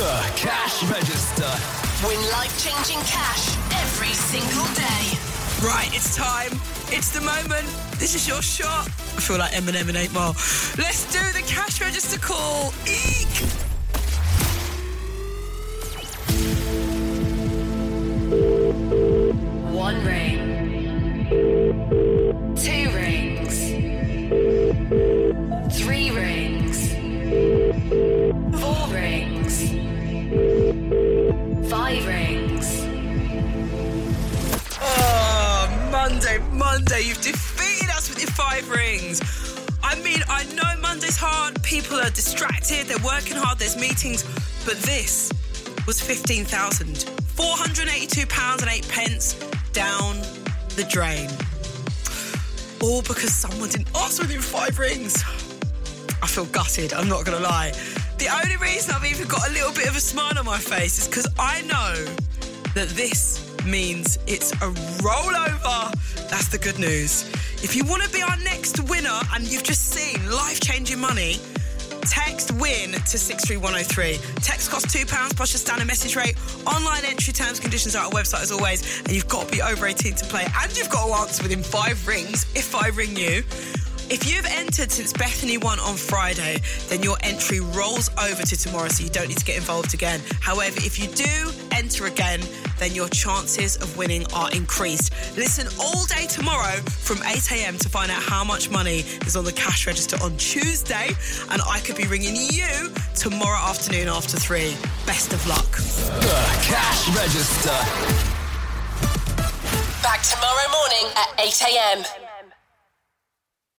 The Cash Register. Win life changing cash every single day. Right, it's time. It's the moment. This is your shot. I feel like Eminem in 8 Mile. Let's do the cash register call. Eek! One ring. Two rings. Three rings. Rings. Oh, Monday, Monday, you've defeated us with your five rings. I mean, I know Monday's hard, people are distracted, they're working hard, there's meetings, but this was £15,482 and 8 pence down the drain. All because someone didn't answer within five rings. I feel gutted, I'm not gonna lie. The only reason I've even got a little a smile on my face is because I know that this means it's a rollover. That's the good news. If you want to be our next winner and you've just seen life changing money, text WIN to 63103. Text costs £2 plus your standard message rate. Online entry terms and conditions are at our website as always. And you've got to be over 18 to play. And you've got to answer within five rings if I ring you. If you've entered since Bethany won on Friday, then your entry rolls over to tomorrow, so you don't need to get involved again. However, if you do enter again, then your chances of winning are increased. Listen all day tomorrow from 8 a.m. to find out how much money is on the cash register on Tuesday, and I could be ringing you tomorrow afternoon after three. Best of luck. The Cash Register. Back tomorrow morning at 8 a.m.